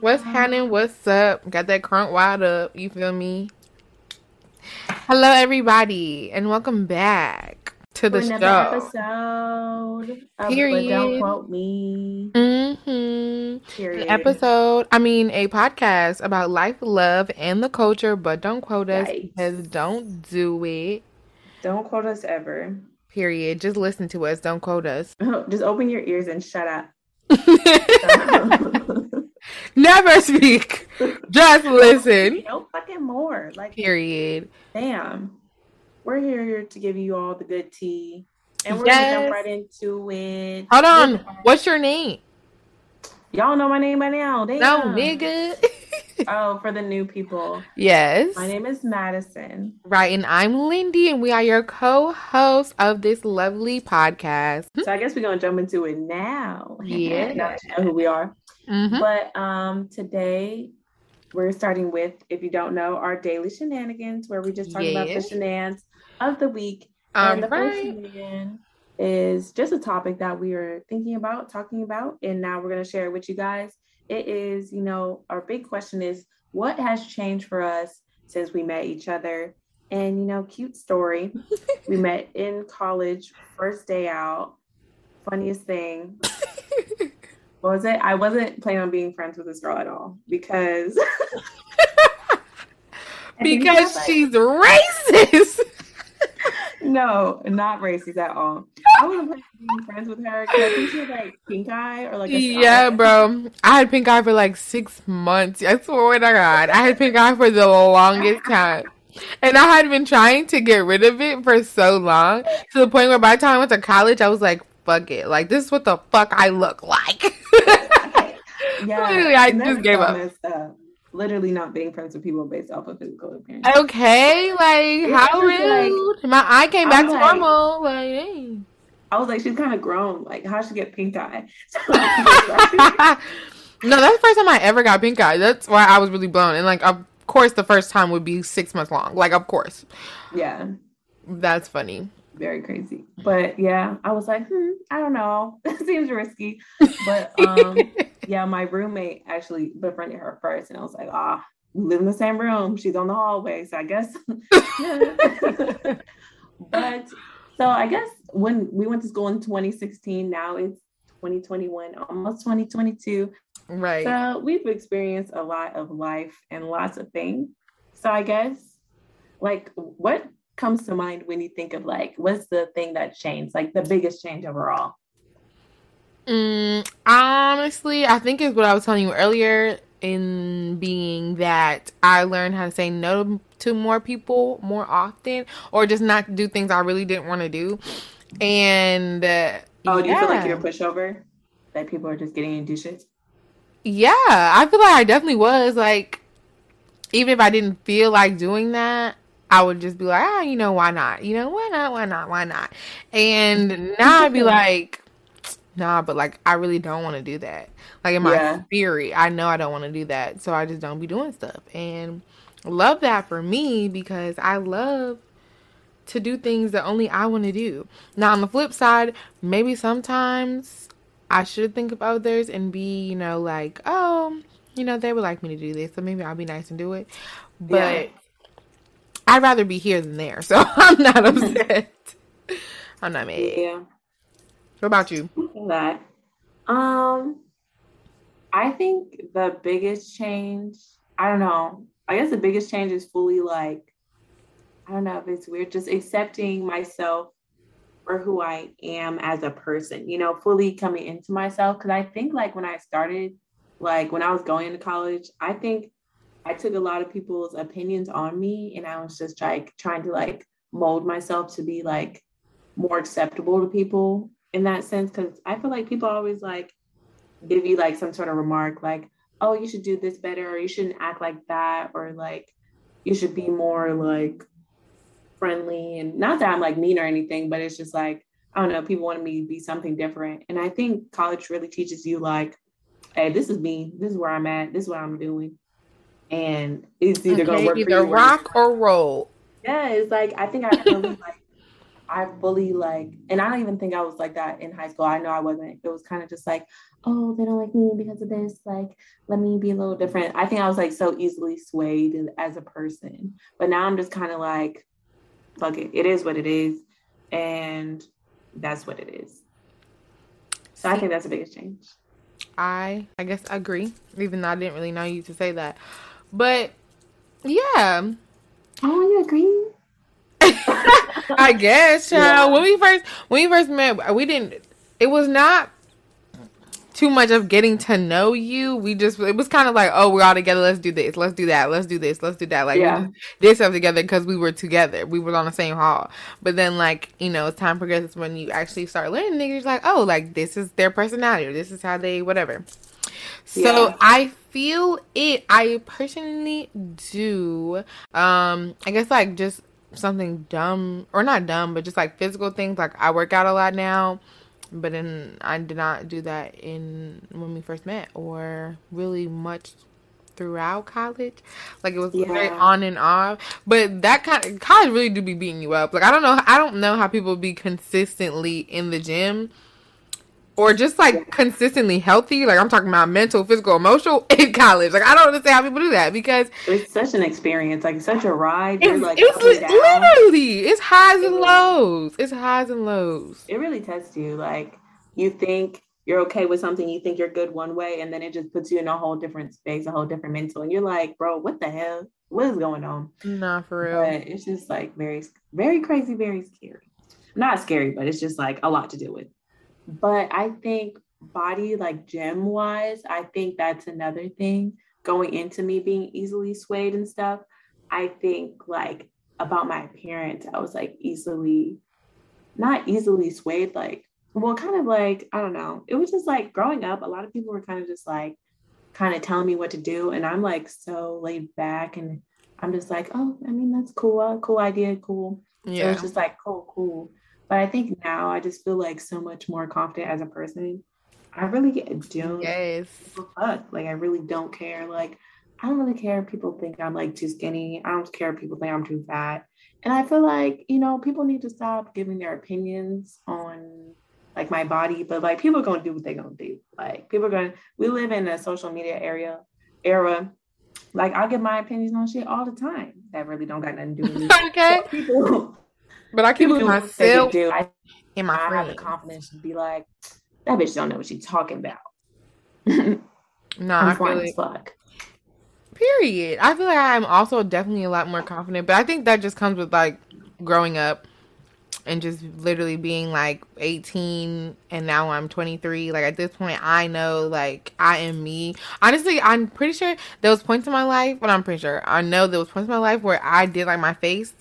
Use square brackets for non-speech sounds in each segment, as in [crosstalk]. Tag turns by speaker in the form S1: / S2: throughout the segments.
S1: What's happening? What's up? Got that crunk wide up. You feel me? Hello, everybody, and welcome back to the
S2: For
S1: show.
S2: another episode of
S1: Period.
S2: Don't Quote Me.
S1: Mm-hmm.
S2: Period.
S1: An episode, I mean, a podcast about life, love, and the culture, but don't quote us
S2: Yikes.
S1: because don't do it.
S2: Don't quote us ever.
S1: Period. Just listen to us. Don't quote us. [laughs]
S2: Just open your ears and shut up. [laughs]
S1: Never speak. Just listen.
S2: no fucking more. Like,
S1: Period.
S2: damn. We're here to give you all the good tea. And we're
S1: Yes.
S2: gonna jump right into it.
S1: Hold on. What's your name?
S2: Y'all know my name by now. Damn.
S1: No, nigga. [laughs]
S2: Oh, for the new people.
S1: yes.
S2: My name is Madison.
S1: Right, and I'm Lindy, and we are your co-hosts of this lovely podcast.
S2: So I guess we're gonna jump into it now.
S1: Yeah. [laughs]
S2: now that you know who we are.
S1: Mhm.
S2: But um today we're starting with, if you don't know, our daily shenanigans, where we just talk about the
S1: Yes.
S2: shenanigans of the week.
S1: All
S2: and the first
S1: right.
S2: shenanigan is just a topic that we are thinking about, talking about, and now we're gonna share it with you guys. It is, you know, our big question is what has changed for us since we met each other? And you know, cute story. we [laughs] met in college, first day out. Funniest thing. [laughs] What was it? I wasn't planning on being friends with this girl at all because [laughs]
S1: because
S2: like-
S1: she's racist. [laughs]
S2: no, not racist at all. I wasn't planning on being friends with her because I think she had like pink eye or like a
S1: yeah, bro. I had pink eye for like six months. I swear to God, I had pink eye for the longest time. And I had been trying to get rid of it for so long to the point where by the time I went to college, I was like, fuck it. Like, this is what the fuck I look like. [laughs] Literally, I just gave up.
S2: messed up. Uh, literally not being friends with people based off of physical appearance.
S1: Okay, like,
S2: It's
S1: how
S2: just like-
S1: rude. My eye came back
S2: like-
S1: normal. Like, hey.
S2: I was like, she's kind of grown. Like, how she get pink eye? [laughs] [laughs]
S1: no, that's the first time I ever got pink eye. That's why I was really blown. And like, of course, the first time would be six months long. Like, of course,
S2: yeah,
S1: that's funny.
S2: Very crazy. But yeah, I was like, hmm, I don't know. [laughs] It seems risky. But [laughs] um, yeah, my roommate actually befriended her first, and I was like, ah, we live in the same room. She's on the hallway, so I guess. [laughs] but so I guess when we went to school in 2016, now it's 2021, almost 2022.
S1: right.
S2: So we've experienced a lot of life and lots of things. So I guess, like, what comes to mind when you think of like, what's the thing that changed, like the biggest change overall?
S1: Mm, honestly, I think it's what I was telling you earlier in being that I learned how to say no to more people more often or just not do things I really didn't want to do. And uh,
S2: Oh, do you feel like you're a pushover? That people are just getting you to do shit?
S1: Yeah, I feel like I definitely was. Like, even if I didn't feel like doing that, I would just be like, ah, you know, why not? You know, why not? Why not? Why not? And now I'd be like, nah, but like, I really don't want to do that. Like, in my
S2: Yeah.
S1: spirit, I know I don't want to do that. So I just don't be doing stuff. And love that for me because I love to do things that only I want to do. Now, on the flip side, maybe sometimes I should think of others and be, you know, like, oh, you know, they would like me to do this, so maybe I'll be nice and do it. But
S2: Yeah.
S1: I'd rather be here than there, so [laughs] I'm not [laughs] upset. I'm not mad.
S2: Yeah.
S1: What about you?
S2: that. Um, I think the biggest change, I don't know. I guess the biggest change is fully like, I don't know if it's weird, just accepting myself for who I am as a person, you know, fully coming into myself. Cause I think like when I started, like when I was going to college, I think I took a lot of people's opinions on me and I was just like trying to like mold myself to be like more acceptable to people in that sense because I feel like people always like give you like some sort of remark like, oh, you should do this better, or you shouldn't act like that, or like you should be more like friendly. And not that I'm like mean or anything, but it's just like, I don't know, people wanted me to be something different. And I think college really teaches you like, hey, this is me, this is where I'm at, this is what I'm doing. And it's either gonna
S1: Okay,
S2: work for
S1: either
S2: you or-
S1: rock or roll.
S2: yeah, it's like I think I really like I fully like, and I don't even think I was like that in high school. I know I wasn't. It was kind of just like, oh, they don't like me because of this. Like, let me be a little different. I think I was like so easily swayed as a person. But now I'm just kind of like, fuck it. It is what it is. And that's what it is. So I think that's the biggest change.
S1: I I guess I agree, even though I didn't really know you to say that. But yeah.
S2: Oh, you agree? [laughs]
S1: I guess, child. Yeah. When we first when we first met, we didn't. It was not too much of getting to know you. We just it was kind of like, oh, we're all together. Let's do this. Let's do that. Let's do this. Let's do that. Like yeah. did stuff together because we were together. We were on the same hall. But then like you know, as time progresses, when you actually start learning niggas, like, oh, like this is their personality. Or this is how they whatever. So yeah. I feel it. I personally do. Um, I guess like just something dumb or not dumb, but just like physical things. Like I work out a lot now, but then I did not do that in when we first met or really much throughout college. Like it was yeah. very on and off. But that kind of college really do be beating you up. Like I don't know I don't know how people be consistently in the gym or just like consistently healthy. Like I'm talking about mental, physical, emotional [laughs] in college. Like I don't understand how people do that because
S2: it's such an experience, like such a ride.
S1: It's,
S2: like
S1: it's literally it's highs and lows. It's highs and lows.
S2: It really tests you. Like you think you're okay with something, you think you're good one way, and then it just puts you in a whole different space, a whole different mental, and you're like, bro, what the hell? What is going on?
S1: Nah, for real.
S2: But it's just like very, very crazy, very scary. Not scary, but it's just like a lot to deal with. But I think body, like gym wise, I think that's another thing going into me being easily swayed and stuff. I think like about my appearance, I was like easily, not easily swayed, like, well, kind of like, I don't know. It was just like growing up, a lot of people were kind of just like, kind of telling me what to do. And I'm like so laid back and I'm just like, oh, I mean, that's cool. Uh, cool idea. Cool. Yeah. So it's just like, cool, cool. But I think now I just feel like so much more confident as a person. I really get don't yes. fuck. Like I really don't care. Like I don't really care if people think I'm like too skinny. I don't care if people think I'm too fat. And I feel like, you know, people need to stop giving their opinions on like my body, but like people are gonna do what they're gonna do. Like people are gonna we live in a social media area era. Like I give my opinions on shit all the time that really don't got nothing to do with me. [laughs]
S1: okay. people but I keep it myself do. I,
S2: in my I have the confidence to be like, that bitch don't know what she's talking about. [laughs] [laughs]
S1: no, nah, I feel like, fuck. Period. I feel like I'm also definitely a lot more confident, but I think that just comes with like growing up and just literally being like 18 and now I'm 23. Like at this point, I know like I am me. Honestly, I'm pretty sure there was points in my life, but I'm pretty sure I know there was points in my life where I did like my face,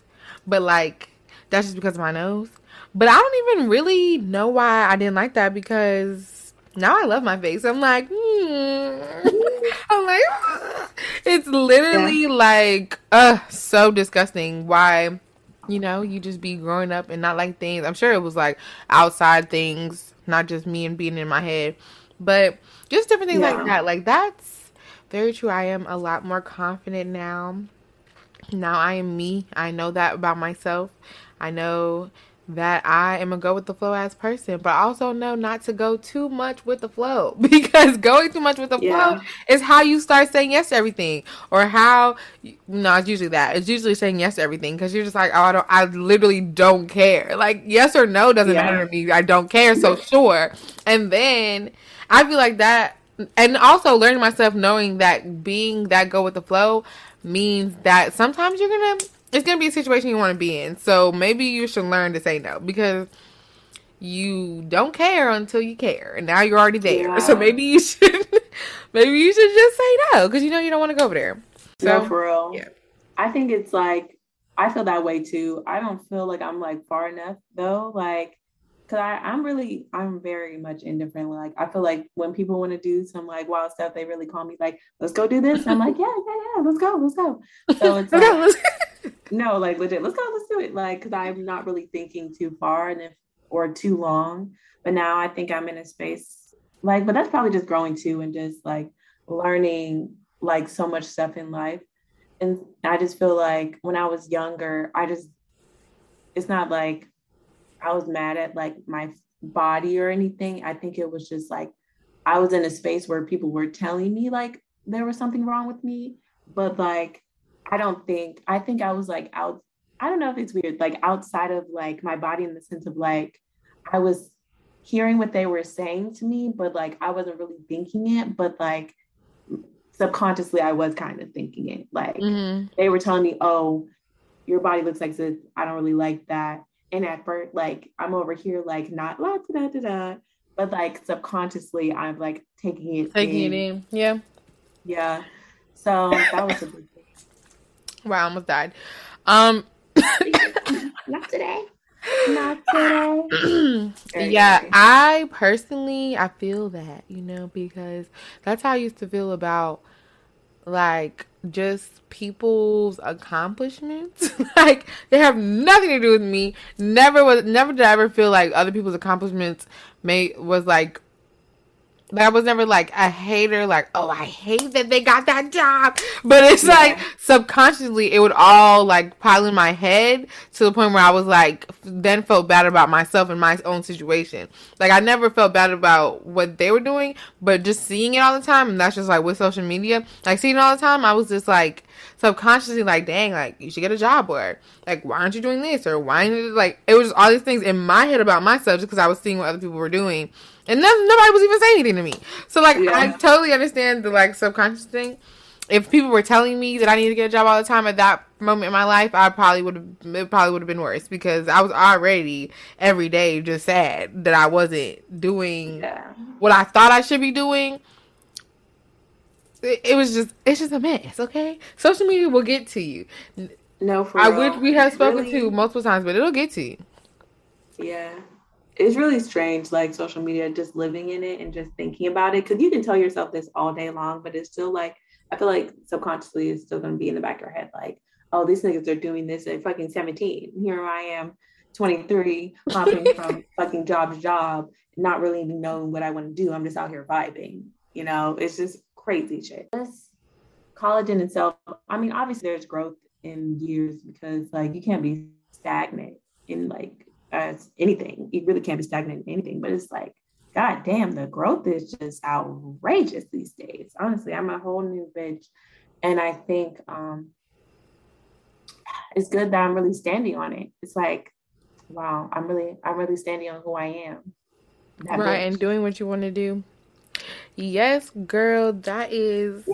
S1: but like that's just because of my nose. But I don't even really know why I didn't like that because now I love my face. I'm like, hmm. [laughs] I'm like, it's literally yeah. like, uh, so disgusting. Why, you know, you just be growing up and not like things. I'm sure it was like outside things, not just me and being in my head, but just different things yeah. like that. Like that's very true. I am a lot more confident now. Now I am me. I know that about myself. I know that I am a go with the flow as person, but I also know not to go too much with the flow [laughs] because going too much with the yeah. flow is how you start saying yes to everything, or how no, it's usually that it's usually saying yes to everything because you're just like, oh, I don't, I literally don't care. Like yes or no doesn't yeah. matter to me. I don't care, so [laughs] sure. And then I feel like that, and also learning myself knowing that being that go with the flow means that sometimes you're gonna it's gonna be a situation you want to be in. So maybe you should learn to say no because you don't care until you care, and now you're already there. [laughs] Yeah. So maybe you should, [laughs] maybe you should just say no because you know you don't want to go over there.
S2: So, no, for real. Yeah, I think it's like I feel that way too. I don't feel like I'm like far enough though. Like Cause I, I'm really, I'm very much indifferent. Like I feel like when people want to do some like wild stuff, they really call me like, let's go do this. I'm like, yeah, yeah, yeah, let's go, let's go. So [laughs] it's like, no, like legit, let's go, let's do it. Like, cause I'm not really thinking too far and if or too long. But now I think I'm in a space like, but that's probably just growing too and just like learning like so much stuff in life. And I just feel like when I was younger, I just it's not like I was mad at like my body or anything. I think it was just like I was in a space where people were telling me like there was something wrong with me, but like I don't think I think I was like out. I don't know if it's weird, like outside of like my body in the sense of like I was hearing what they were saying to me, but like I wasn't really thinking it, but like subconsciously I was kind of thinking it. Like mm-hmm. they were telling me, "Oh, your body looks like this. I don't really like that." And at first, like I'm over here, like not la da da da, but like subconsciously, I'm like taking it,
S1: taking in. it in. Yeah,
S2: yeah. So that was a big.
S1: Wow, I almost died. Um, [laughs]
S2: not today. Not today. [clears throat]
S1: yeah, I personally I feel that, you know, because that's how I used to feel about like just people's accomplishments. [laughs] like they have nothing to do with me. Never was never did I ever feel like other people's accomplishments may was like like I was never like a hater, like, oh, I hate that they got that job. But it's yeah. like subconsciously it would all like pile in my head to the point where I was like then felt bad about myself and my own situation. Like I never felt bad about what they were doing, but just seeing it all the time and that's just like with social media, like seeing it all the time, I was just like subconsciously like, dang, like you should get a job or like why aren't you doing this or why like it was just all these things in my head about myself just because I was seeing what other people were doing and then nobody was even saying anything to me. So like yeah. I totally understand the like subconscious thing. If people were telling me that I need to get a job all the time at that moment in my life, I probably would have it probably would have been worse because I was already every day just sad that I wasn't doing yeah. what I thought I should be doing. It, it, was just it's just a mess, okay? Social media will get to you.
S2: No, for
S1: I wish we have spoken really? to multiple times, but it'll get to you.
S2: Yeah it's really strange like social media just living in it and just thinking about it because you can tell yourself this all day long but it's still like i feel like subconsciously it's still going to be in the back of your head like oh these niggas are doing this at fucking 17 here i am 23 hopping [laughs] from fucking job to job not really even knowing what i want to do i'm just out here vibing you know it's just crazy shit this college in itself i mean obviously there's growth in years because like you can't be stagnant in like as anything. You really can't be stagnant in anything, but it's like, God damn, the growth is just outrageous these days. Honestly, I'm a whole new bitch. And I think um it's good that I'm really standing on it. It's like, wow, I'm really, I'm really standing on who I am.
S1: That right, bitch. and doing what you want to do. Yes, girl, that is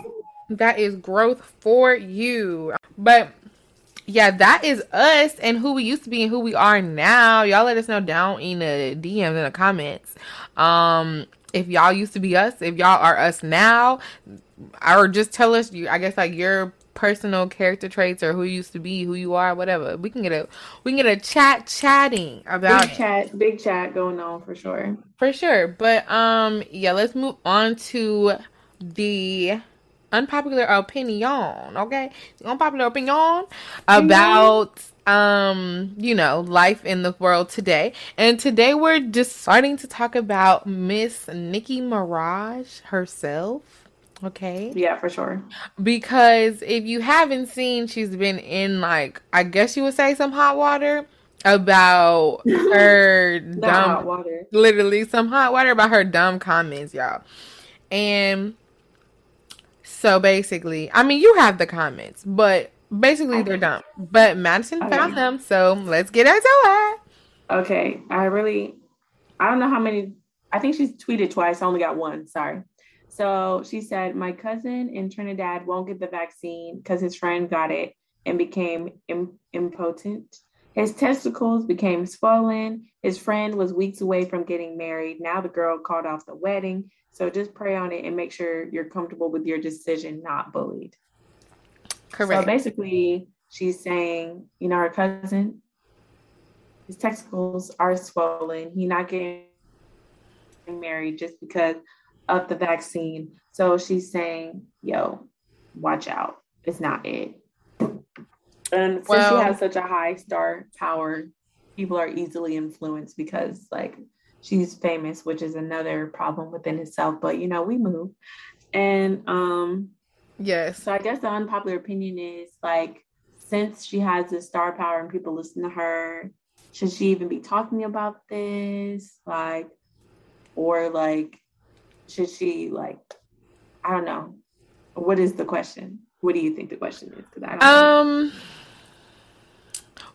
S1: that is growth for you. But yeah, that is us and who we used to be and who we are now. Y'all let us know down in the DMs in the comments. Um, if y'all used to be us, if y'all are us now, or just tell us you I guess like your personal character traits or who you used to be, who you are, whatever. We can get a we can get a chat chatting about
S2: big chat, big chat going on for sure.
S1: For sure. But um yeah, let's move on to the unpopular opinion, okay? Unpopular opinion about um, you know, life in the world today. And today we're just starting to talk about Miss Nicki Minaj herself. Okay.
S2: Yeah, for sure.
S1: Because if you haven't seen, she's been in like I guess you would say some hot water about [laughs] her dumb water. Literally some hot water about her dumb comments, y'all. And so basically, I mean, you have the comments, but basically they're dumb. But Madison okay. found them, so let's get into it.
S2: Okay, I really, I don't know how many. I think she's tweeted twice. I only got one. Sorry. So she said, My cousin in Trinidad won't get the vaccine because his friend got it and became Im- impotent. His testicles became swollen. His friend was weeks away from getting married. Now the girl called off the wedding. So just pray on it and make sure you're comfortable with your decision, not bullied. Correct. So basically, she's saying, you know, her cousin, his testicles are swollen. He's not getting married just because of the vaccine. So she's saying, yo, watch out. It's not it. And since well, she has such a high star power, people are easily influenced because like she's famous, which is another problem within itself. But you know, we move. And um
S1: yes.
S2: So I guess the unpopular opinion is like since she has this star power and people listen to her, should she even be talking about this? Like, or like, should she like, I don't know. What is the question? What do you think the question is? Because I don't.
S1: Um. Know.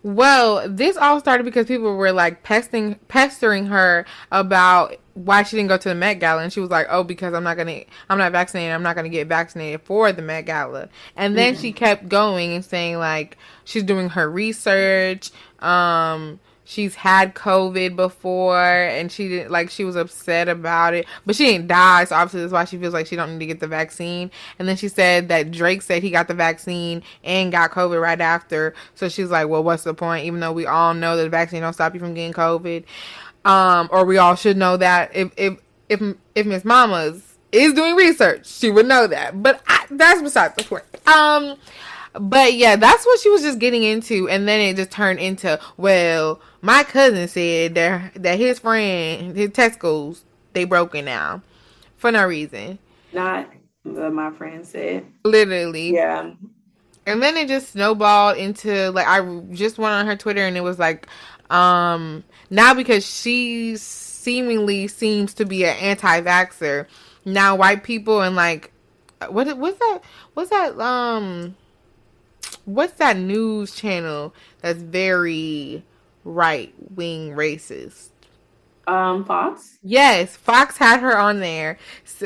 S1: Well, this all started because people were like pestering pestering her about why she didn't go to the Met Gala, and she was like, "Oh, because I'm not gonna, I'm not vaccinated. I'm not gonna get vaccinated for the Met Gala." And then mm-hmm. she kept going and saying like she's doing her research. Um, she's had COVID before and she didn't like she was upset about it, but she didn't die, so obviously that's why she feels like she don't need to get the vaccine. And then she said that Drake said he got the vaccine and got COVID right after, so she's like, well, what's the point? Even though we all know that the vaccine don't stop you from getting COVID, um, or we all should know that if if if if Miss Mamas is doing research, she would know that. But I, that's besides the point. Um. But yeah, that's what she was just getting into, and then it just turned into, well, my cousin said that that his friend, his Tesco's, they broken now, for no reason.
S2: Not what my friend said.
S1: Literally.
S2: Yeah.
S1: And then it just snowballed into like I just went on her Twitter and it was like, um, now because she seemingly seems to be an anti-vaxer, now white people and like, what what's that? What's that? Um what's that news channel that's very right wing racist?
S2: Um, Fox.
S1: Yes, Fox had her on there,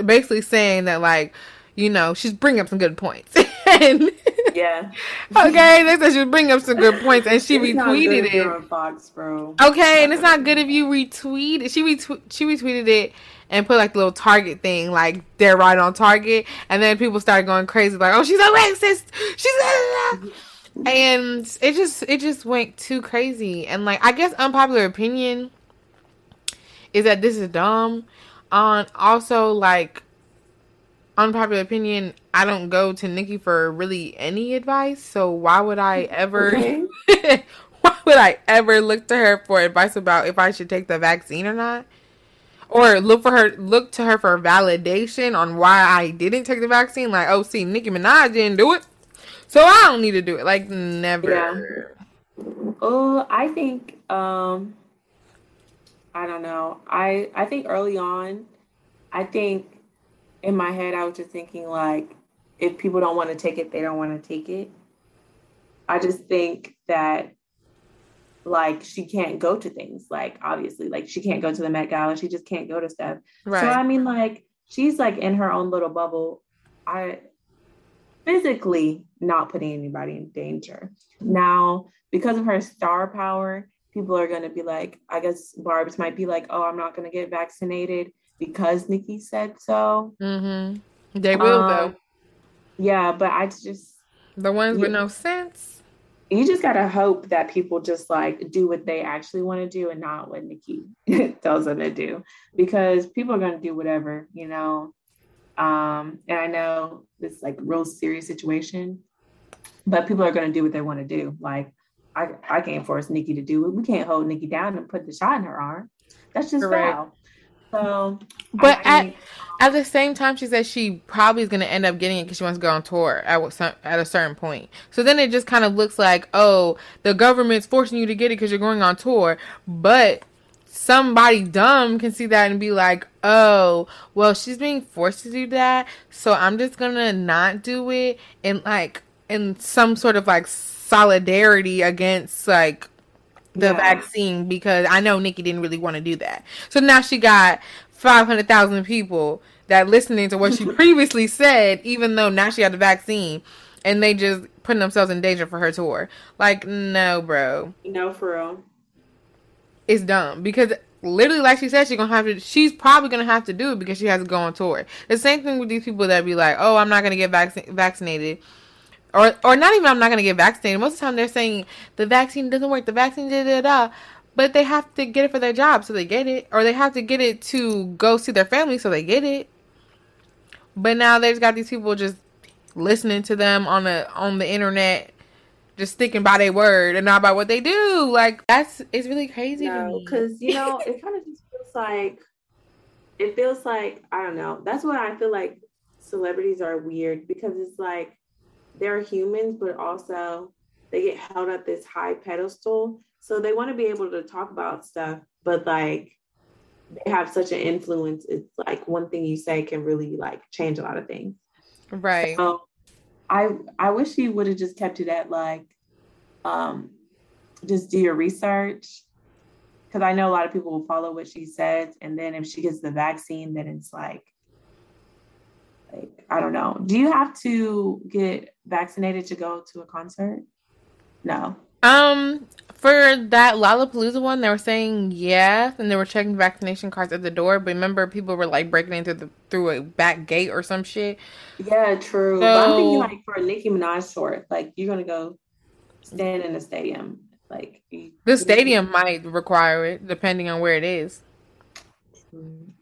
S1: basically saying that like, you know, she's bringing up some good points. [laughs] and
S2: yeah. [laughs]
S1: okay, they said she was bringing up some good points, and she it's retweeted it.
S2: Fox, bro.
S1: Okay, and it's not good if you retweet. She retweet. She retweeted it and put like the little target thing, like they're right on target, and then people started going crazy, like, "Oh, she's a racist," she's a and it just it just went too crazy, and like I guess unpopular opinion is that this is dumb. On also like unpopular opinion, I don't go to Nicki for really any advice, so why would I ever? Okay. [laughs] why would I ever look to her for advice about if I should take the vaccine or not? or look for her look to her for validation on why I didn't take the vaccine. Like, oh, see, Nicki Minaj didn't do it, so I don't need to do it. Like, never.
S2: Yeah. Oh, I think um, I don't know. I I think early on, I think in my head I was just thinking like, if people don't want to take it, they don't want to take it. I just think that like she can't go to things like obviously like she can't go to the Met Gala she just can't go to stuff right. so I mean like she's like in her own little bubble I physically not putting anybody in danger. Now because of her star power people are going to be like I guess Barb's might be like oh I'm not going to get vaccinated because Nicki said so.
S1: Mm-hmm. they will um, though
S2: yeah but I just
S1: the ones with no sense?
S2: you just gotta hope that people just like do what they actually want to do and not what Nicki [laughs] tells them to do. Because people are gonna do whatever, you know. Um, and I know this like real serious situation, but people are gonna do what they want to do. Like I, I can't force Nicki to do it. We can't hold Nicki down and put the shot in her arm. That's just Correct. foul. So,
S1: but I, at at the same time, she says she probably is going to end up getting it because she wants to go on tour at at a certain point. So then it just kind of looks like, oh, the government's forcing you to get it because you're going on tour. But somebody dumb can see that and be like, oh, well, she's being forced to do that, so I'm just gonna not do it, and like in some sort of like solidarity against like the yeah. vaccine because I know Nicki didn't really want to do that. So now she got 500,000 people that listening to what she [laughs] previously said, even though now she had the vaccine and they just putting themselves in danger for her tour. Like, no, bro.
S2: No, for real.
S1: It's dumb because literally, like she said, she's gonna have to. She's probably gonna have to do it because she has to go on tour. The same thing with these people that be like, "Oh, I'm not gonna get vac- vaccinated." Or or not even I'm not gonna get vaccinated. Most of the time they're saying the vaccine doesn't work, the vaccine da da da. But they have to get it for their job, so they get it, or they have to get it to go see their family, so they get it. But now they've got these people just listening to them on the on the internet, just sticking by their word and not by what they do. Like that's it's really crazy.
S2: No, because you know it kind of just feels like it feels like I don't know. That's why I feel like celebrities are weird because it's like they're humans, but also they get held at this high pedestal. So they want to be able to talk about stuff, but like they have such an influence. It's like one thing you say can really like change a lot of things.
S1: Right.
S2: So I I wish he would have just kept it at like um just do your research. Cause I know a lot of people will follow what she says. And then if she gets the vaccine, then it's like I don't know. Do you have to get vaccinated to go to a concert? No.
S1: Um, for that Lollapalooza one, they were saying yes, and they were checking vaccination cards at the door. But remember, people were like breaking into the through a back gate or some shit.
S2: Yeah, true. So, but I'm thinking like for a Nicki Minaj tour, like you're gonna go stand in a stadium, like
S1: the stadium might require it depending on where it is.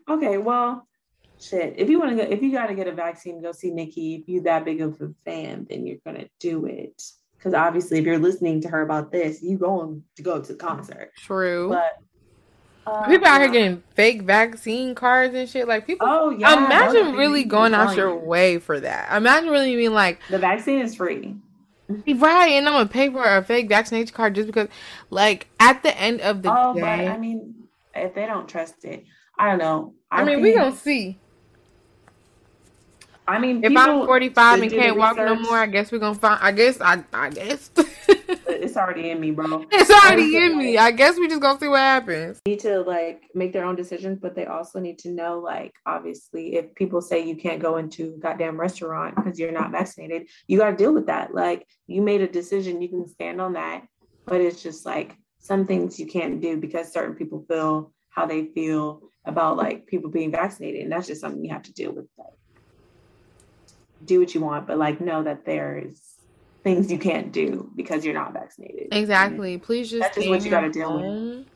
S2: Okay, well, shit. If you want to go, if you got to get a vaccine, go see Nicki. If you that big of a fan, then you're gonna do it. Because obviously, if you're listening to her about this, you going to go to the concert.
S1: True. But uh, people out here getting fake vaccine cards and shit. Like people.
S2: Oh yeah.
S1: Imagine really going out your way for that. Imagine really being like
S2: the vaccine is free. [laughs]
S1: Right, and I'm gonna pay for a fake vaccination card just because, like, at the end of the
S2: oh,
S1: day.
S2: but I mean, if they don't trust it, I don't know.
S1: I, I mean, think, we gonna see.
S2: I mean,
S1: if I'm 45 and can't walk no more, I guess we're gonna find. I guess I. I guess [laughs]
S2: it's already in me, bro.
S1: It's already in me. I guess we just gonna see what happens.
S2: Need to like make their own decisions, but they also need to know, like, obviously, if people say you can't go into goddamn restaurant because you're not vaccinated, you got to deal with that. Like, you made a decision, you can stand on that, but it's just like some things you can't do because certain people feel how they feel about like people being vaccinated, and that's just something you have to deal with. Like, do what you want, but like know that there's things you can't do because you're not vaccinated.
S1: Exactly. And Please just
S2: that's just what you got to deal with.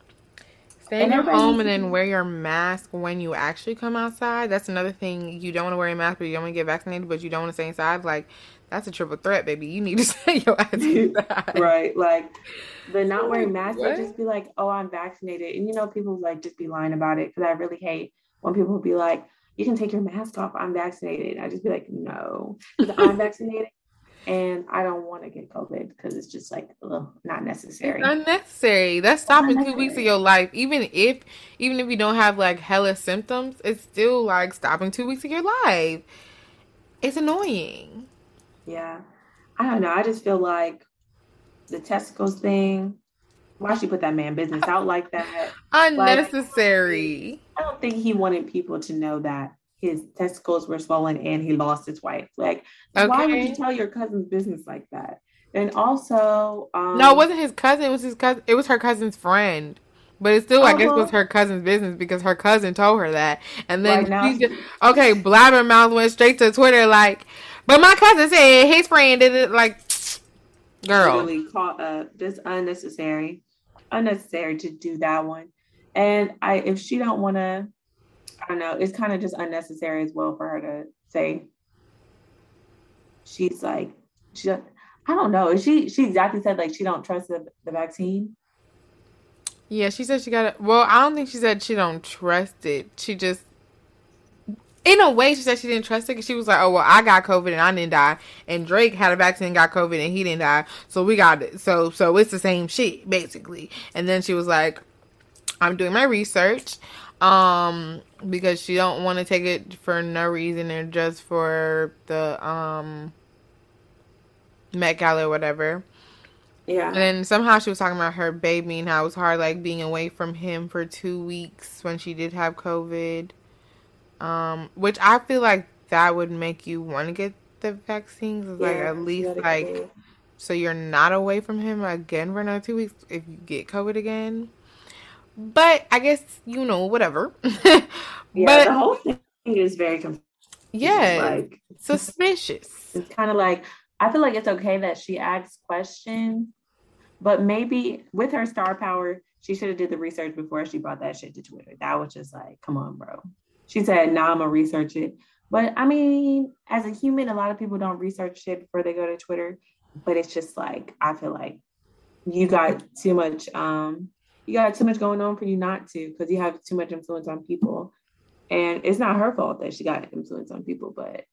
S1: Stay in your home and then wear your mask when you actually come outside. That's another thing. You don't want to wear a mask, but you don't want to get vaccinated, but you don't want to stay inside. Like that's a triple threat, baby. You need to [laughs] stay your ass [laughs] inside.
S2: right. Like the not wearing masks, just be like, "Oh, I'm vaccinated," and you know, people like just be lying about it because I really hate when people be like, you can take your mask off. I'm vaccinated. I just be like, no, I'm [laughs] vaccinated and I don't want to get COVID because it's just like ugh, not necessary.
S1: It's unnecessary. That's stopping two weeks of your life. Even if even if you don't have like hella symptoms, it's still like stopping two weeks of your life. It's annoying.
S2: Yeah. I don't know. I just feel like the testicles thing. Why she put that man business out like that?
S1: Unnecessary.
S2: Like, I don't think he wanted people to know that his testicles were swollen and he lost his wife. Like, okay. why would you tell your cousin's business like that? And also, um,
S1: no, it wasn't his cousin. It was his cousin. It was her cousin's friend. But it still, uh-huh. I guess, was uh-huh. her cousin's business because her cousin told her that. And then right now, just, okay, blabbermouth went straight to Twitter like, but my cousin said his friend did it. Like, girl,
S2: really caught up. Just unnecessary, unnecessary to do that one. And I, if she don't want to, I don't know. It's kind of just unnecessary as well for her to say. She's like, she. I don't know. She she exactly said like she don't trust the, the vaccine.
S1: Yeah, she said she got it. Well, I don't think she said she don't trust it. She just, in a way, she said she didn't trust it because she was like, "Oh well, I got COVID and I didn't die, and Drake had a vaccine, got COVID and he didn't die, so we got it. So so it's the same shit basically." And then she was like, I'm doing my research um because she don't want to take it for no reason and just for the um Met Gala or whatever.
S2: Yeah.
S1: And somehow she was talking about her baby and how it was hard like being away from him for two weeks when she did have COVID. Um, which I feel like that would make you want to get the vaccines. Yeah, like at least like so you're not away from him again for another two weeks if you get COVID again. But I guess you know whatever. [laughs]
S2: yeah, but the whole thing is very confusing.
S1: Yeah, like suspicious.
S2: It's kind of like I feel like it's okay that she asks questions, but maybe with her star power, she should have did the research before she brought that shit to Twitter. That was just like, come on, bro. She said, "Nah, I'm gonna research it." But I mean, as a human, a lot of people don't research shit before they go to Twitter. But it's just like I feel like you got too much um you got too much going on for you not to because you have too much influence on people. And it's not her fault that she got influence on people, but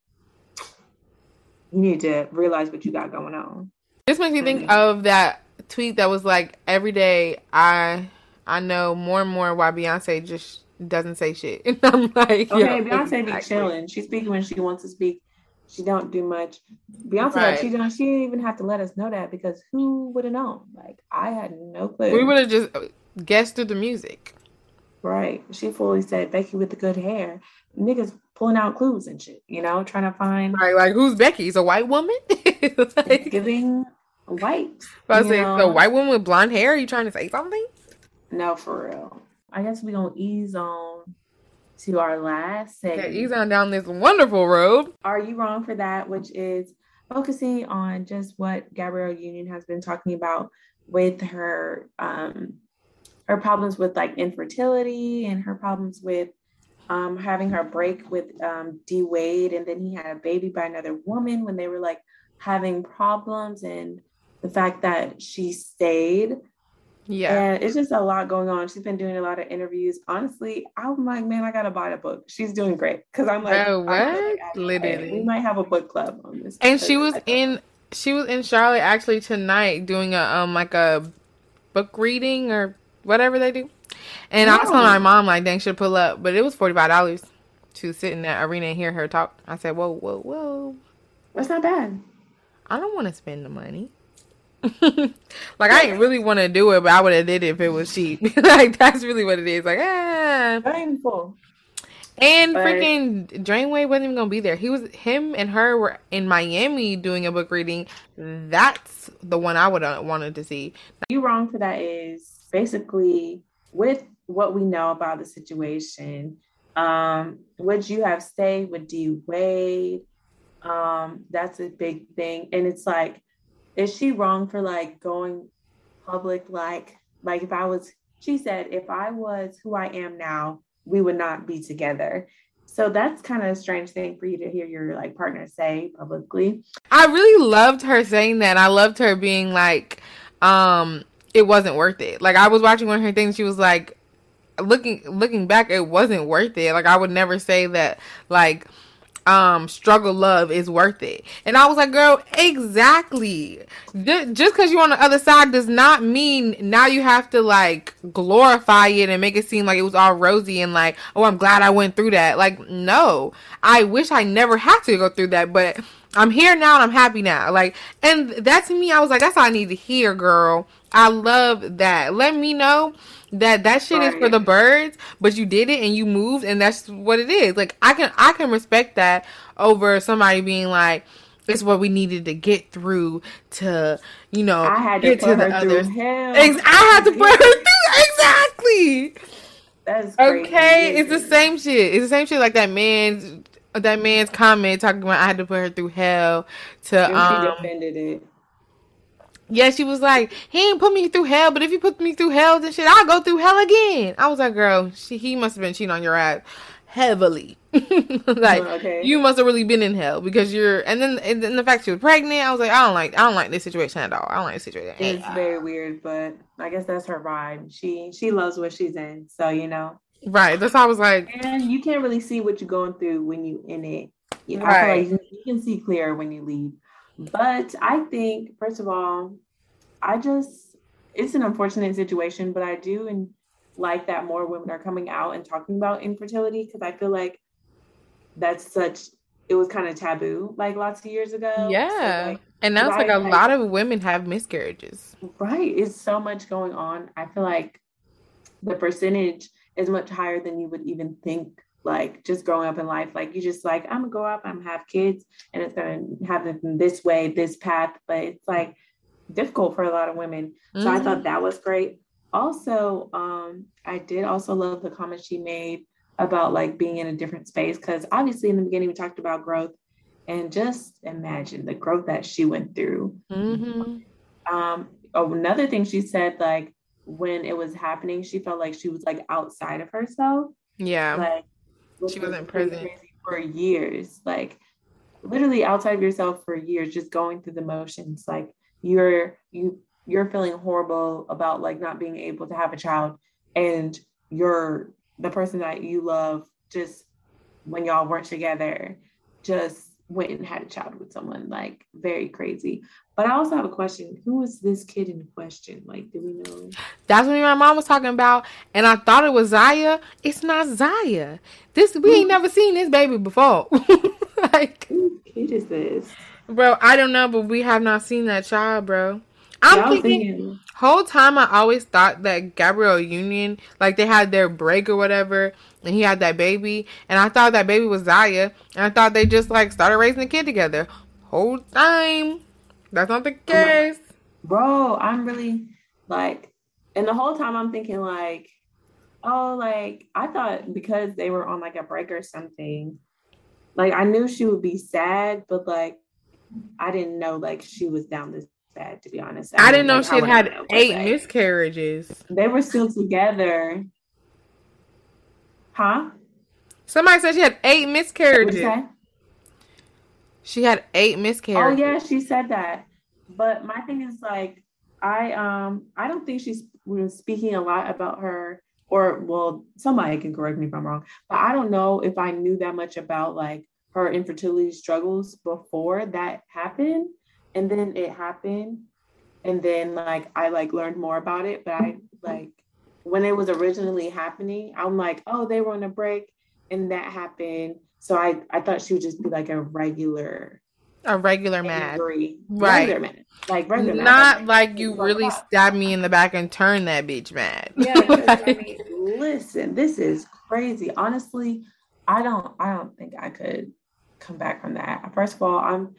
S2: you need to realize what you got going on.
S1: This makes me think of that tweet that was like, "Every day I I know more and more why Beyonce just doesn't say shit," [laughs] and I'm like,
S2: "Okay, Beyonce be chilling. She speaks when she wants to speak. She don't do much. Beyonce, right. she don't. She didn't even have to let us know that because who would have known? Like I had no clue.
S1: We would have just guessed through the music.
S2: Right. She fully said Becky with the good hair. Niggas pulling out clues and shit, you know, trying to find
S1: Right, like who's Becky? Is a white woman? [laughs]
S2: like, giving white.
S1: I was saying the white woman with blonde hair, are you trying to say something?
S2: No, for real. I guess we're gonna ease on to our last segment.
S1: Yeah, ease on down this wonderful road.
S2: Are you wrong for that? Which is focusing on just what Gabrielle Union has been talking about with her um her problems with like infertility and her problems with um, having her break with um, D Wade, and then he had a baby by another woman when they were like having problems, and the fact that she stayed. Yeah. And it's just a lot going on. She's been doing a lot of interviews. Honestly, I'm like, man, I gotta buy the book. She's doing great. Cause I'm like, oh, what? Literally. We might have a book club on this.
S1: And she was in she was in Charlotte actually tonight doing a um like a book reading or whatever they do. And no. I was telling my mom like, dang, should pull up, but it was forty five dollars to sit in that arena and hear her talk. I said, whoa, whoa, whoa.
S2: That's not bad.
S1: I don't want to spend the money. [laughs] like I didn't really want to do it, but I would have did it if it was cheap. [laughs] like that's really what it is. Like ah, painful. And but, freaking Dwyane Wade wasn't even gonna be there. He was him and her were in Miami doing a book reading. That's the one I would have wanted to see.
S2: You wrong for that is basically with what we know about the situation. Um, would you have stayed with D Wade? Um, that's a big thing. And it's like, is she wrong for like going public? Like, like if I was, she said, if I was who I am now, we would not be together. So that's kind of a strange thing for you to hear your like partner say publicly.
S1: I really loved her saying that. I loved her being like, um, it wasn't worth it. Like I was watching one of her things, she was like, looking looking back, it wasn't worth it. Like I would never say that like um struggle love is worth it and i was like girl exactly just because you're on the other side does not mean now you have to like glorify it and make it seem like it was all rosy and like oh i'm glad i went through that like no i wish i never had to go through that but i'm here now and i'm happy now like and that to me i was like that's all i need to hear girl i love that let me know that that shit right. is for the birds, but you did it and you moved and that's what it is. Like I can I can respect that over somebody being like it's what we needed to get through to, you know, I had to get to the others. Ex- I had to [laughs] put her through exactly. That's okay. It's the same shit. It's the same shit like that man's that man's comment talking about I had to put her through hell to and um, she defended it. Yeah, she was like, he ain't put me through hell, but if you put me through hell, then shit, I'll go through hell again. I was like, girl, she, he must have been cheating on your ass heavily. [laughs] like okay. you must have really been in hell because you're and then and then the fact she was pregnant, I was like, I don't like I don't like this situation at all. I don't like this situation.
S2: It's very weird, but I guess that's her vibe. She she loves what she's in. So you know.
S1: Right. That's how I was like
S2: And you can't really see what you're going through when you in it. You know, right. Like you, can see clear when you leave. But I think, first of all, I just, it's an unfortunate situation, but I do and like that more women are coming out and talking about infertility because I feel like that's such, it was kind of taboo like lots of years ago.
S1: Yeah. So like, and now it's like a lot of women have miscarriages.
S2: Right. It's so much going on. I feel like the percentage is much higher than you would even think like just growing up in life like you just like i'm gonna grow up i'm gonna have kids and it's gonna happen this way this path but it's like difficult for a lot of women so mm-hmm. i thought mm-hmm. that was great also um i did also love the comment she made about like being in a different space because obviously in the beginning we talked about growth and just imagine the growth that she went through mm-hmm. um another thing she said like when it was happening she felt like she was like outside of herself. Yeah. Like she wasn't present. for years. Like literally outside of yourself for years just going through the motions. Like you're you you're feeling horrible about like not being able to have a child. And you're the person that you love just when y'all weren't together just went and had a child with someone like very crazy. But I also have a question. Who is this kid in question? Like, do we know?
S1: That's what my mom was talking about, and I thought it was Zaya. It's not Zaya. This we ain't never seen this baby before. [laughs]
S2: like, who kid is this?
S1: Bro, I don't know, but we have not seen that child, bro. I'm thinking, whole time I always thought that Gabrielle Union, like they had their break or whatever, and he had that baby, and I thought that baby was Zaya, and I thought they just like started raising a kid together. Whole time, that's not the case.
S2: Bro, I'm really like, and the whole time I'm thinking like, oh, like I thought because they were on like a break or something, like I knew she would be sad, but like I didn't know like she was down this bad to be honest.
S1: I, I didn't know like, she had had eight miscarriages.
S2: They were still together. Huh?
S1: Somebody said she had eight miscarriages. She had eight miscarriages.
S2: Oh yeah, she said that. But my thing is like I um I don't think she's speaking a lot about her or well somebody can correct me if I'm wrong, but I don't know if I knew that much about like her infertility struggles before that happened and then it happened and then like I like learned more about it but I like when it was originally happening I'm like oh they were on a break and that happened. So I I thought she would just be like a regular
S1: a regular mad
S2: right regular mad like regular
S1: not mad. like you really stabbed me in the back and turned that bitch mad.
S2: Yeah I [laughs] mean, listen this is crazy. Honestly I don't I don't think I could come back from that. First of all I'm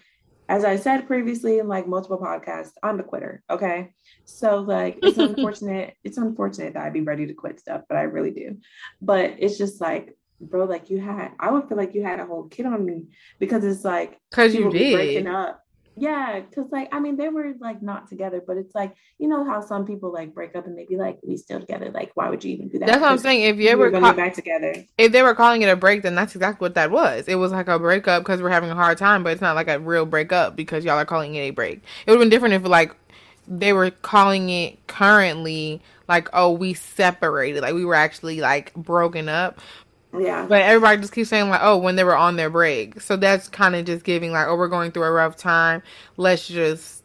S2: as I said previously in like multiple podcasts, I'm a quitter. Okay. So like it's [laughs] unfortunate, it's unfortunate that I'd be ready to quit stuff, but I really do. But it's just like, bro, like you had I would feel like you had a whole kid on me because it's like
S1: because you did breaking
S2: up yeah, because like I mean they were like not together, but it's like you know how some people like break up and they be like we still together. Like why would you even do that?
S1: That's what I'm saying. If you ever
S2: call- back together,
S1: if they were calling it a break, then that's exactly what that was. It was like a breakup because we're having a hard time, but it's not like a real breakup because y'all are calling it a break. It would have been different if like they were calling it currently like oh we separated, like we were actually like broken up.
S2: Yeah.
S1: But everybody just keeps saying like, oh, when they were on their break. So that's kind of just giving like, oh, we're going through a rough time. Let's just,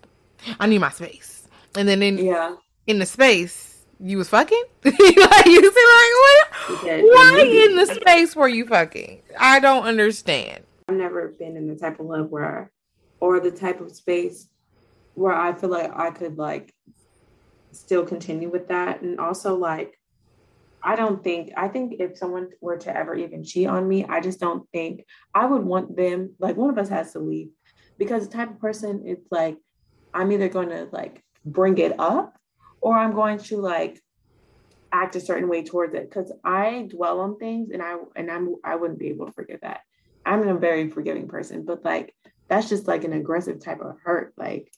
S1: I need my space. And then in
S2: yeah
S1: in the space, you was fucking. [laughs] like you see like what? Why in the space were you fucking? I don't understand.
S2: I've never been in the type of love where, or the type of space where I feel like I could like still continue with that, and also like I don't think, I think if someone were to ever even cheat on me, I just don't think I would want them, like one of us has to leave because the type of person it's like, I'm either going to like bring it up or I'm going to like act a certain way towards it because I dwell on things and I, and I'm, I wouldn't be able to forget that. I'm a very forgiving person, but like, that's just like an aggressive type of hurt. Like,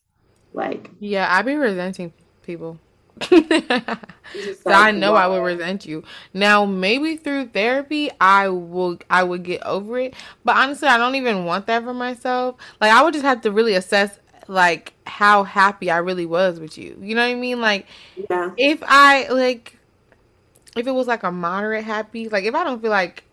S2: like,
S1: yeah, I'd be resenting people. So [laughs] I know I will resent you. Now, maybe through therapy, I will I would get over it. But honestly, I don't even want that for myself. Like, I would just have to really assess like how happy I really was with you. You know what I mean? Like,
S2: yeah.
S1: if I like, if it was like a moderate happy, like if I don't feel like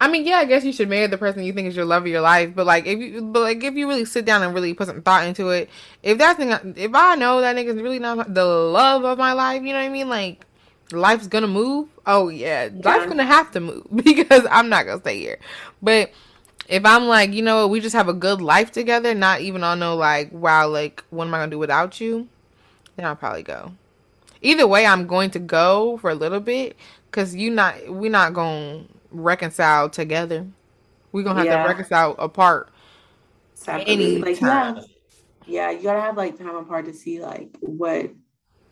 S1: I mean, yeah, I guess you should marry the person you think is your love of your life. But like, if you, but like, if you really sit down and really put some thought into it, if that's, thing, if I know that nigga's really not the love of my life, you know what I mean? Like, life's gonna move. Oh yeah, yeah. life's gonna have to move [laughs] because I'm not gonna stay here. But if I'm like, you know, we just have a good life together, not even on no like, wow, like, what am I gonna do without you? Then I'll probably go. Either way, I'm going to go for a little bit because you not, we're not gonna reconcile together. We're gonna have yeah. to reconcile apart.
S2: Any like yeah, yeah, you gotta have like time apart to see like what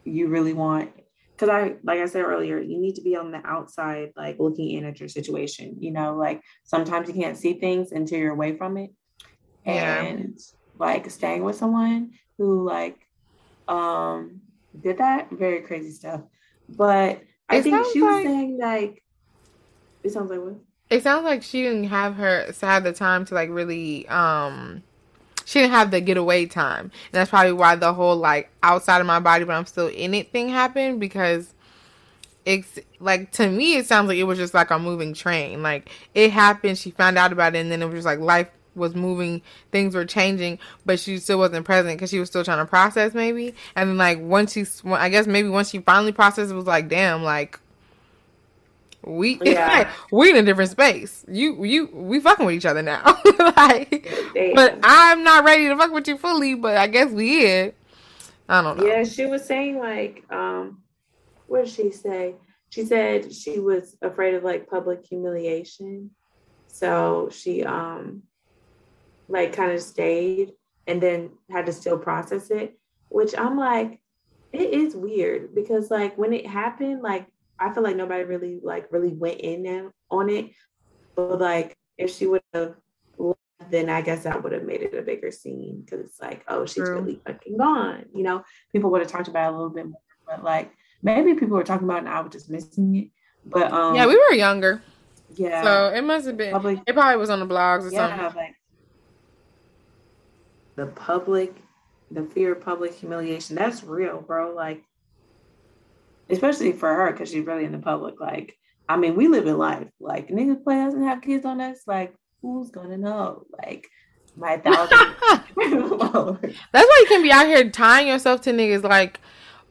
S2: you really want. Cause I like I said earlier, you need to be on the outside, like looking in at your situation. You know, like sometimes you can't see things until you're away from it. Yeah. And like staying with someone who like um did that, very crazy stuff. But I it think she was like, saying like it sounds like what?
S1: It sounds like she didn't have her have the time to like really um she didn't have the getaway time. And that's probably why the whole like outside of my body but I'm still in it thing happened because it's like to me it sounds like it was just like a moving train. Like it happened, she found out about it and then it was just like life was moving, things were changing, but she still wasn't present because she was still trying to process maybe. And then like once she, I guess maybe once she finally processed, it was like, damn, like we yeah. [laughs] we in a different space. You you we fucking with each other now. [laughs] like, but I'm not ready to fuck with you fully. But I guess we is. I don't know.
S2: Yeah, she was saying like, um, what did she say? She said she was afraid of like public humiliation, so she um, like kind of stayed and then had to still process it. Which I'm like, it is weird because like when it happened, like I feel like nobody really like really went in on it. But like if she would have left, then I guess that would have made it a bigger scene because it's like, oh, she's True. really fucking gone. You know, people would have talked about it a little bit more. But like maybe people were talking about it and I was just missing it. But um
S1: Yeah, we were younger. Yeah. So it must have been public, it probably was on the blogs or yeah, something. Like
S2: the public the fear of public humiliation, that's real, bro. Like especially for her because she's really in the public. Like, I mean, we live in life. Like, niggas play us and have kids on us. Like, who's gonna know? Like, my [laughs] thousand.
S1: That's why you can be out here tying yourself to niggas. Like,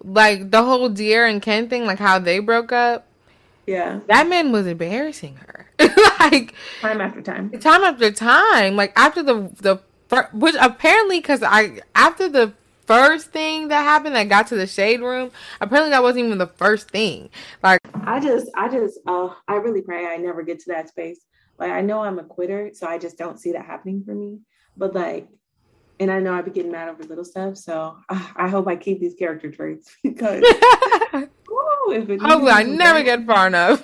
S1: like the whole Dear and Ken thing. Like how they broke up.
S2: Yeah,
S1: that man was embarrassing her. [laughs] like
S2: time after time,
S1: time after time. Like after the the which apparently because I after the first thing that happened that got to the shade room. Apparently, that wasn't even the first thing. Like,
S2: I just, I just, uh, I really pray I never get to that space. Like, I know I'm a quitter, so I just don't see that happening for me. But like, and I know I'd be getting mad over little stuff. So uh, I hope I keep these character traits [laughs] because. [laughs]
S1: if it Hopefully, I never get far enough.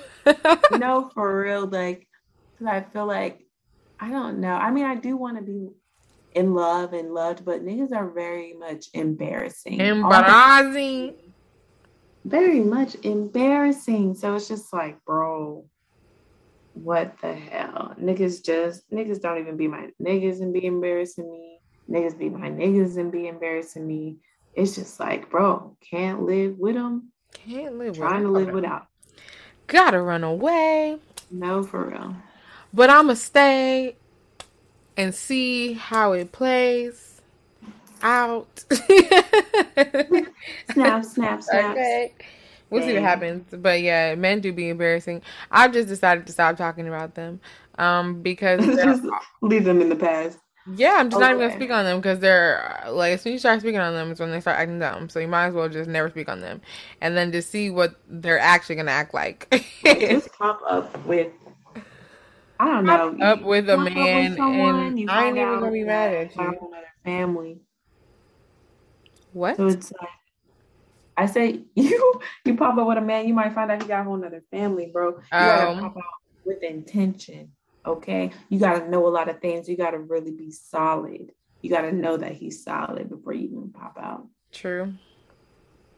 S2: no, for real. Like, I feel like I don't know. I mean, I do want to be in love and loved, but niggas are very much embarrassing.
S1: Embarrassing.
S2: Very much embarrassing. So it's just like, bro, what the hell? Niggas just niggas don't even be my niggas and be embarrassing me. Niggas be my niggas and be embarrassing me. It's just like, bro, can't live with them.
S1: Can't live.
S2: With trying to live without.
S1: Gotta run away.
S2: No, for real.
S1: But I'ma stay and see how it plays out. [laughs]
S2: snap, snap, snap. [laughs] Okay.
S1: We'll Dang. see what happens. But yeah, men do be embarrassing. I've just decided to stop talking about them. Um, because [laughs]
S2: just leave them in the past.
S1: Yeah, I'm just okay. not even gonna speak on them because they're like as soon as you start speaking on them, it's when they start acting dumb. So you might as well just never speak on them, and then just see what they're actually gonna act like.
S2: just pop up with I don't know.
S1: Up with a man, with someone, and I ain't even gonna be mad at you.
S2: Another family.
S1: What?
S2: So it's like I say [laughs] you you pop up with a man, you might find out he got a whole other family, bro. You gotta um, pop out with intention. Okay, you gotta know a lot of things. You gotta really be solid. You gotta know that he's solid before you even pop out.
S1: True.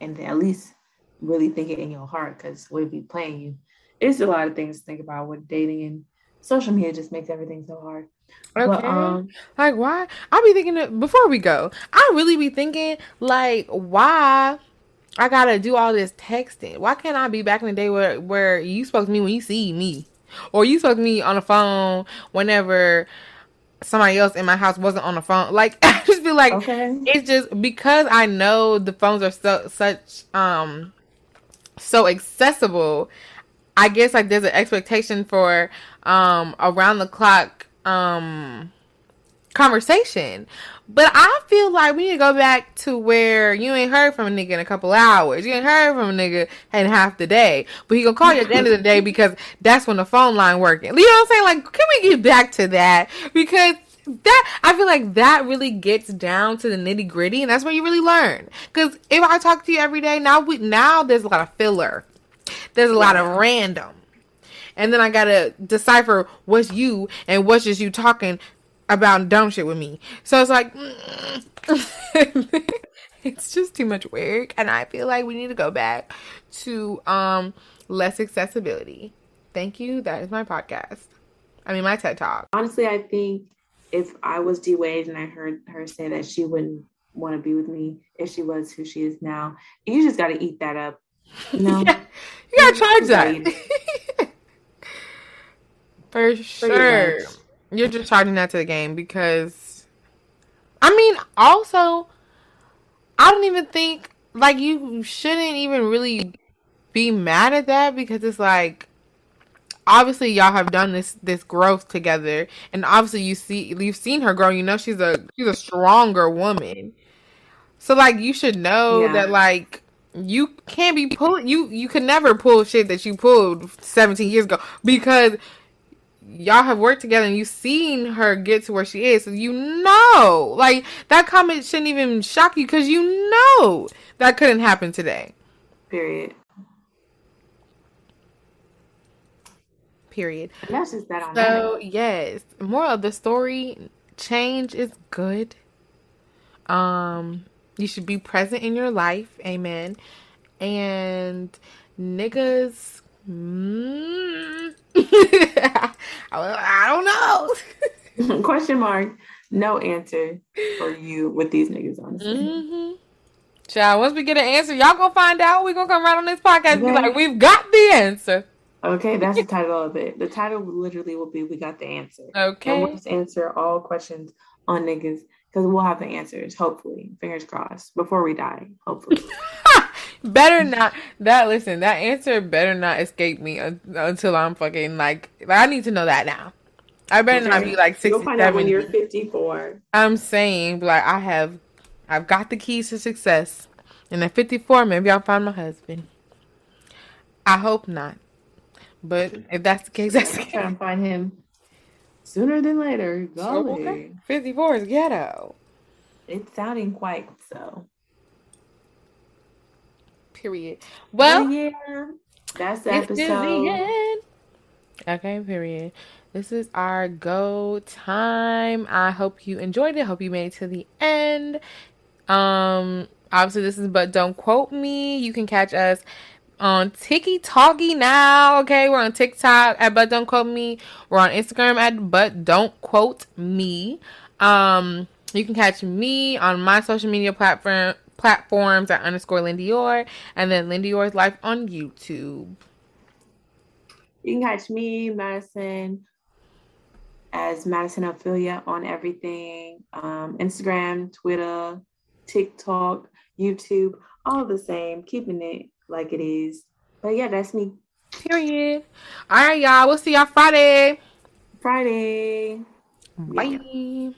S2: And at least really think it in your heart, because we'll be playing you. It's a lot of things to think about with dating and social media just makes everything so hard.
S1: Okay. But, um, like why? I'll be thinking that before we go, I really be thinking like why I gotta do all this texting. Why can't I be back in the day where where you spoke to me when you see me, or you spoke to me on the phone whenever somebody else in my house wasn't on the phone. Like [laughs] I just feel like okay. it's just because I know the phones are so such um so accessible. I guess like there's an expectation for um around the clock um conversation. But I feel like we need to go back to where you ain't heard from a nigga in a couple hours. You ain't heard from a nigga in half the day. But he gonna call you at the end of the day because that's when the phone line working. You know what I'm saying? Like, can we get back to that? Because that I feel like that really gets down to the nitty gritty, and that's where you really learn. Because if I talk to you every day, now we now there's a lot of filler. There's a lot of random and then I gotta decipher what's you and what's just you talking about dumb shit with me. So it's like [laughs] it's just too much work, and I feel like we need to go back to um less accessibility. Thank you. That is my podcast. I mean, my TED talk.
S2: Honestly, I think if I was D Wade and I heard her say that she wouldn't want to be with me if she was who she is now, you just got to eat that up. Know, [laughs] yeah,
S1: you gotta charge that. [laughs] For sure. You're just charging that to the game because, I mean, also, I don't even think like you shouldn't even really be mad at that because it's like obviously y'all have done this this growth together. And obviously you see you've seen her grow. You know she's a she's a stronger woman. So like you should know
S2: Yeah.
S1: that like you can't be pulling you you can never pull shit that you pulled 17 years ago because y'all have worked together and you've seen her get to where she is so you know like that comment shouldn't even shock you because you know that couldn't happen today
S2: Period.
S1: period
S2: that's just that on that.
S1: So yes, more of the story. Change is good. Um, you should be present in your life. Amen. And niggas, mm, I, [laughs] I don't know. [laughs]
S2: Question mark. No answer for you with these niggas, honestly.
S1: hmm Child, once we get an answer, y'all gonna find out. We gonna come right on this podcast and be like, we've got the answer.
S2: Okay, that's the [laughs] title of it. The title literally will be "We Got the Answer." Okay. And
S1: Okay.
S2: we'll just answer all questions on niggas because we'll have the answers. Hopefully, fingers crossed. Before we die, hopefully. [laughs]
S1: better not that listen that answer better not escape me un- until i'm fucking like, like i need to know that now i better not be like 60
S2: You'll find out when you're 54.
S1: i'm saying like i have i've got the keys to success and at 54 maybe i'll find my husband i hope not but if that's the case that's the case
S2: Trying to find him sooner than later. Golly.
S1: okay. 54 is ghetto
S2: It's sounding quite so.
S1: period
S2: Well,
S1: well
S2: yeah, that's the
S1: This is the
S2: episode.
S1: end. Okay, period. This is our go time. I hope you enjoyed it. Hope you made it to the end. Um, obviously this is but don't quote me. You can catch us on Tiki Talkie now. Okay, we're on TikTok at but don't quote me. We're on Instagram at but don't quote me. Um, you can catch me on my social media platform platforms at underscore Lindy Orr and then Lindy Orr's life on YouTube.
S2: You can catch me, Madison, as Madison Ophelia on everything um, Instagram, Twitter, TikTok, YouTube, all the same, keeping it like it is. But yeah, that's me.
S1: Period. All right, y'all. We'll see y'all Friday.
S2: Friday.
S1: Bye.